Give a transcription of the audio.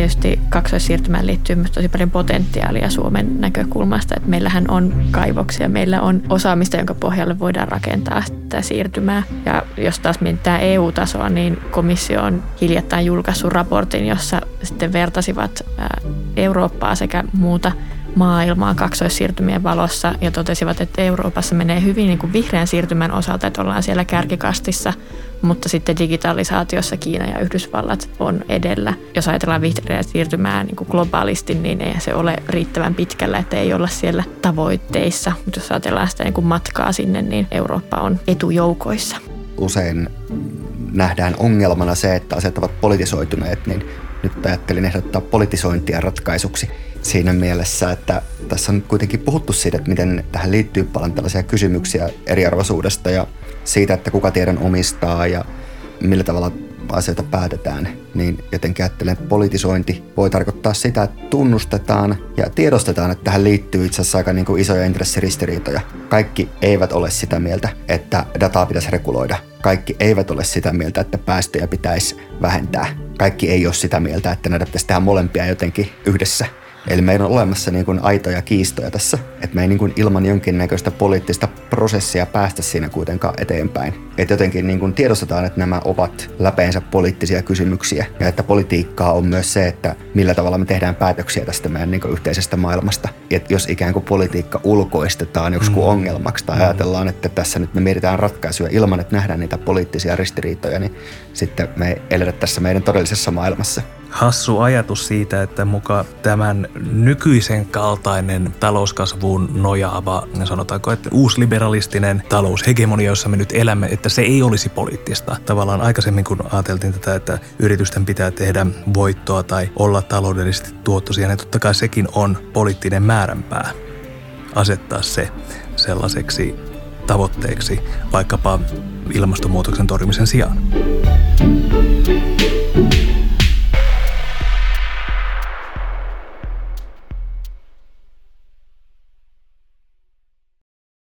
tietysti kaksoissiirtymään liittyy myös tosi paljon potentiaalia Suomen näkökulmasta, että meillähän on kaivoksia, meillä on osaamista, jonka pohjalle voidaan rakentaa sitä siirtymää. Ja jos taas mietitään EU-tasoa, niin komissio on hiljattain julkaissut raportin, jossa sitten vertasivat Eurooppaa sekä muuta maailmaa kaksoissiirtymien valossa ja totesivat, että Euroopassa menee hyvin niin kuin vihreän siirtymän osalta, että ollaan siellä kärkikastissa, mutta sitten digitalisaatiossa Kiina ja Yhdysvallat on edellä. Jos ajatellaan vihreää siirtymää niin kuin globaalisti, niin ei se ole riittävän pitkällä, että ei olla siellä tavoitteissa. Mutta jos ajatellaan sitä niin kuin matkaa sinne, niin Eurooppa on etujoukoissa. Usein nähdään ongelmana se, että asiat ovat politisoituneet, niin nyt ajattelin ehdottaa politisointia ratkaisuksi siinä mielessä, että tässä on kuitenkin puhuttu siitä, että miten tähän liittyy paljon tällaisia kysymyksiä eriarvoisuudesta ja siitä, että kuka tiedon omistaa ja millä tavalla asioita päätetään, niin jotenkin ajattelen, että politisointi voi tarkoittaa sitä, että tunnustetaan ja tiedostetaan, että tähän liittyy itse asiassa aika niin kuin isoja intressiristiriitoja. Kaikki eivät ole sitä mieltä, että dataa pitäisi reguloida. Kaikki eivät ole sitä mieltä, että päästöjä pitäisi vähentää. Kaikki ei ole sitä mieltä, että näitä pitäisi tehdä molempia jotenkin yhdessä. Eli meillä on olemassa niin kuin aitoja kiistoja tässä, että me ei niin kuin ilman jonkinnäköistä poliittista prosessia päästä siinä kuitenkaan eteenpäin. Että jotenkin niin kuin tiedostetaan, että nämä ovat läpeensä poliittisia kysymyksiä ja että politiikkaa on myös se, että millä tavalla me tehdään päätöksiä tästä meidän niin kuin yhteisestä maailmasta. Et jos ikään kuin politiikka ulkoistetaan joku mm. ongelmaksi tai mm. ajatellaan, että tässä nyt me mietitään ratkaisuja ilman, että nähdään niitä poliittisia ristiriitoja, niin sitten me eletään tässä meidän todellisessa maailmassa hassu ajatus siitä, että muka tämän nykyisen kaltainen talouskasvuun nojaava, sanotaanko, että uusliberalistinen taloushegemonia, jossa me nyt elämme, että se ei olisi poliittista. Tavallaan aikaisemmin, kun ajateltiin tätä, että yritysten pitää tehdä voittoa tai olla taloudellisesti tuottoisia, niin totta kai sekin on poliittinen määränpää asettaa se sellaiseksi tavoitteeksi vaikkapa ilmastonmuutoksen torjumisen sijaan.